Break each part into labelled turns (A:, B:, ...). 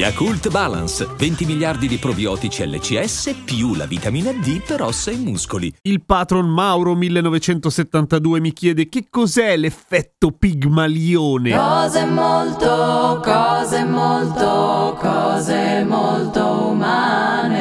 A: Yakult Balance, 20 miliardi di probiotici LCS più la vitamina D per ossa e muscoli.
B: Il patron Mauro 1972 mi chiede che cos'è l'effetto pigmalione.
C: Cose molto, cose molto, cose molto umane.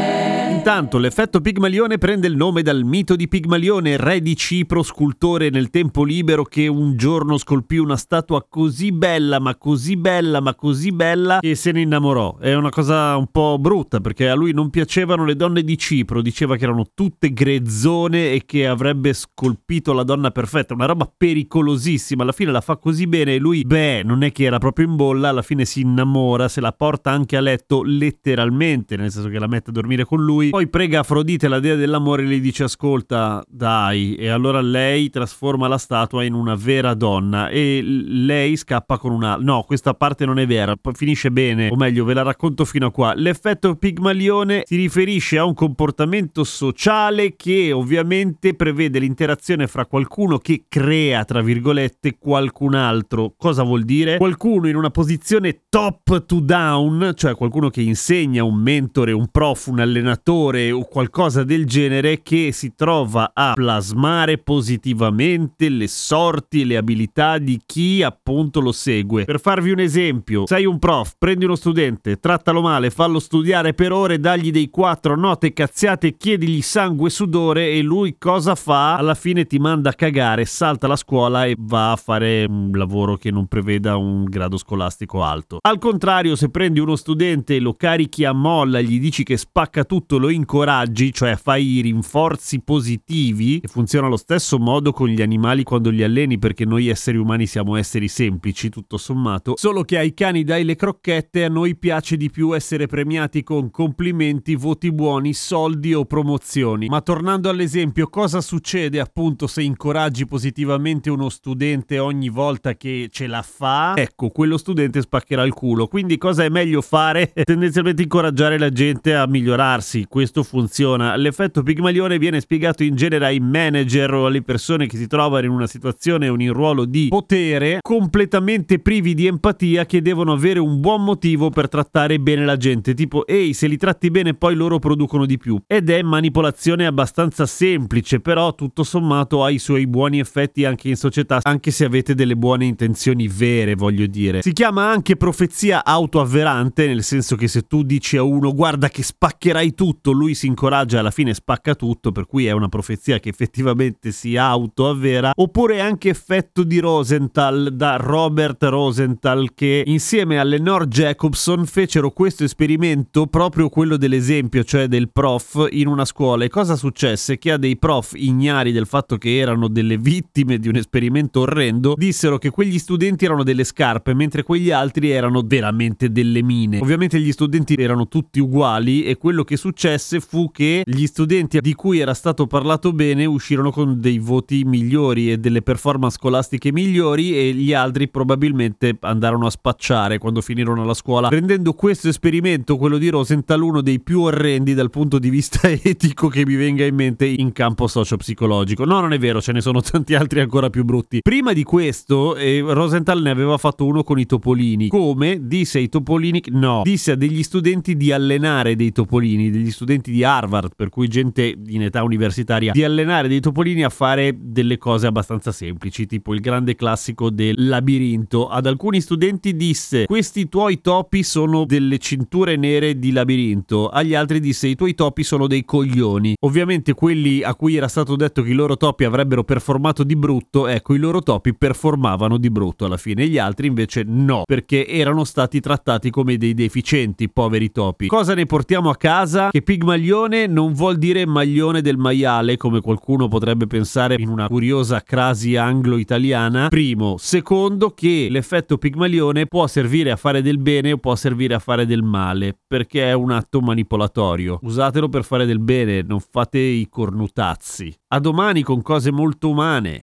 B: Intanto l'effetto Pigmalione prende il nome dal mito di Pigmalione, re di Cipro, scultore nel tempo libero che un giorno scolpì una statua così bella, ma così bella, ma così bella che se ne innamorò. È una cosa un po' brutta perché a lui non piacevano le donne di Cipro, diceva che erano tutte grezzone e che avrebbe scolpito la donna perfetta, una roba pericolosissima. Alla fine la fa così bene e lui, beh, non è che era proprio in bolla, alla fine si innamora, se la porta anche a letto letteralmente, nel senso che la mette a dormire con lui poi prega Afrodite, la dea dell'amore, e gli dice ascolta, dai, e allora lei trasforma la statua in una vera donna e lei scappa con una... No, questa parte non è vera, poi finisce bene, o meglio, ve la racconto fino a qua. L'effetto Pigmalione si riferisce a un comportamento sociale che ovviamente prevede l'interazione fra qualcuno che crea, tra virgolette, qualcun altro. Cosa vuol dire? Qualcuno in una posizione top to down, cioè qualcuno che insegna, un mentore, un prof, un allenatore, attore o qualcosa del genere che si trova a plasmare positivamente le sorti e le abilità di chi appunto lo segue. Per farvi un esempio, sei un prof, prendi uno studente, trattalo male, fallo studiare per ore, dagli dei quattro note cazziate, chiedigli sangue e sudore e lui cosa fa? Alla fine ti manda a cagare, salta la scuola e va a fare un lavoro che non preveda un grado scolastico alto. Al contrario, se prendi uno studente lo carichi a molla, gli dici che spacca tutto, lo incoraggi, cioè fai i rinforzi positivi, e funziona allo stesso modo con gli animali quando li alleni, perché noi esseri umani siamo esseri semplici, tutto sommato, solo che ai cani dai le crocchette, a noi piace di più essere premiati con complimenti, voti buoni, soldi o promozioni. Ma tornando all'esempio, cosa succede appunto se incoraggi positivamente uno studente ogni volta che ce la fa? Ecco, quello studente spaccherà il culo. Quindi cosa è meglio fare? Tendenzialmente incoraggiare la gente a migliorarsi questo funziona. L'effetto Pigmalione viene spiegato in genere ai manager o alle persone che si trovano in una situazione o in ruolo di potere completamente privi di empatia che devono avere un buon motivo per trattare bene la gente. Tipo, ehi, se li tratti bene poi loro producono di più. Ed è manipolazione abbastanza semplice, però tutto sommato ha i suoi buoni effetti anche in società, anche se avete delle buone intenzioni vere, voglio dire. Si chiama anche profezia autoavverante, nel senso che se tu dici a uno guarda che spaccherai tutto, tutto, lui si incoraggia e alla fine spacca tutto, per cui è una profezia che effettivamente si autoavvera, oppure anche effetto di Rosenthal da Robert Rosenthal che insieme a Lenore Jacobson fecero questo esperimento, proprio quello dell'esempio, cioè del prof in una scuola. E cosa successe? Che a dei prof ignari del fatto che erano delle vittime di un esperimento orrendo, dissero che quegli studenti erano delle scarpe, mentre quegli altri erano veramente delle mine. Ovviamente gli studenti erano tutti uguali e quello che successe successe fu che gli studenti di cui era stato parlato bene uscirono con dei voti migliori e delle performance scolastiche migliori e gli altri probabilmente andarono a spacciare quando finirono la scuola, rendendo questo esperimento, quello di Rosenthal, uno dei più orrendi dal punto di vista etico che mi venga in mente in campo socio-psicologico. No, non è vero, ce ne sono tanti altri ancora più brutti. Prima di questo, eh, Rosenthal ne aveva fatto uno con i topolini. Come? Disse ai topolini, no, disse a degli studenti di allenare dei topolini, degli studenti studenti di Harvard, per cui gente in età universitaria, di allenare dei topolini a fare delle cose abbastanza semplici, tipo il grande classico del labirinto. Ad alcuni studenti disse: Questi tuoi topi sono delle cinture nere di labirinto. Agli altri disse: I tuoi topi sono dei coglioni. Ovviamente quelli a cui era stato detto che i loro topi avrebbero performato di brutto, ecco, i loro topi performavano di brutto alla fine. Gli altri invece no, perché erano stati trattati come dei deficienti, poveri topi. Cosa ne portiamo a casa? Che Pigmalione non vuol dire maglione del maiale, come qualcuno potrebbe pensare in una curiosa crasi anglo-italiana. Primo. Secondo, che l'effetto Pigmalione può servire a fare del bene o può servire a fare del male, perché è un atto manipolatorio. Usatelo per fare del bene, non fate i cornutazzi. A domani con cose molto umane.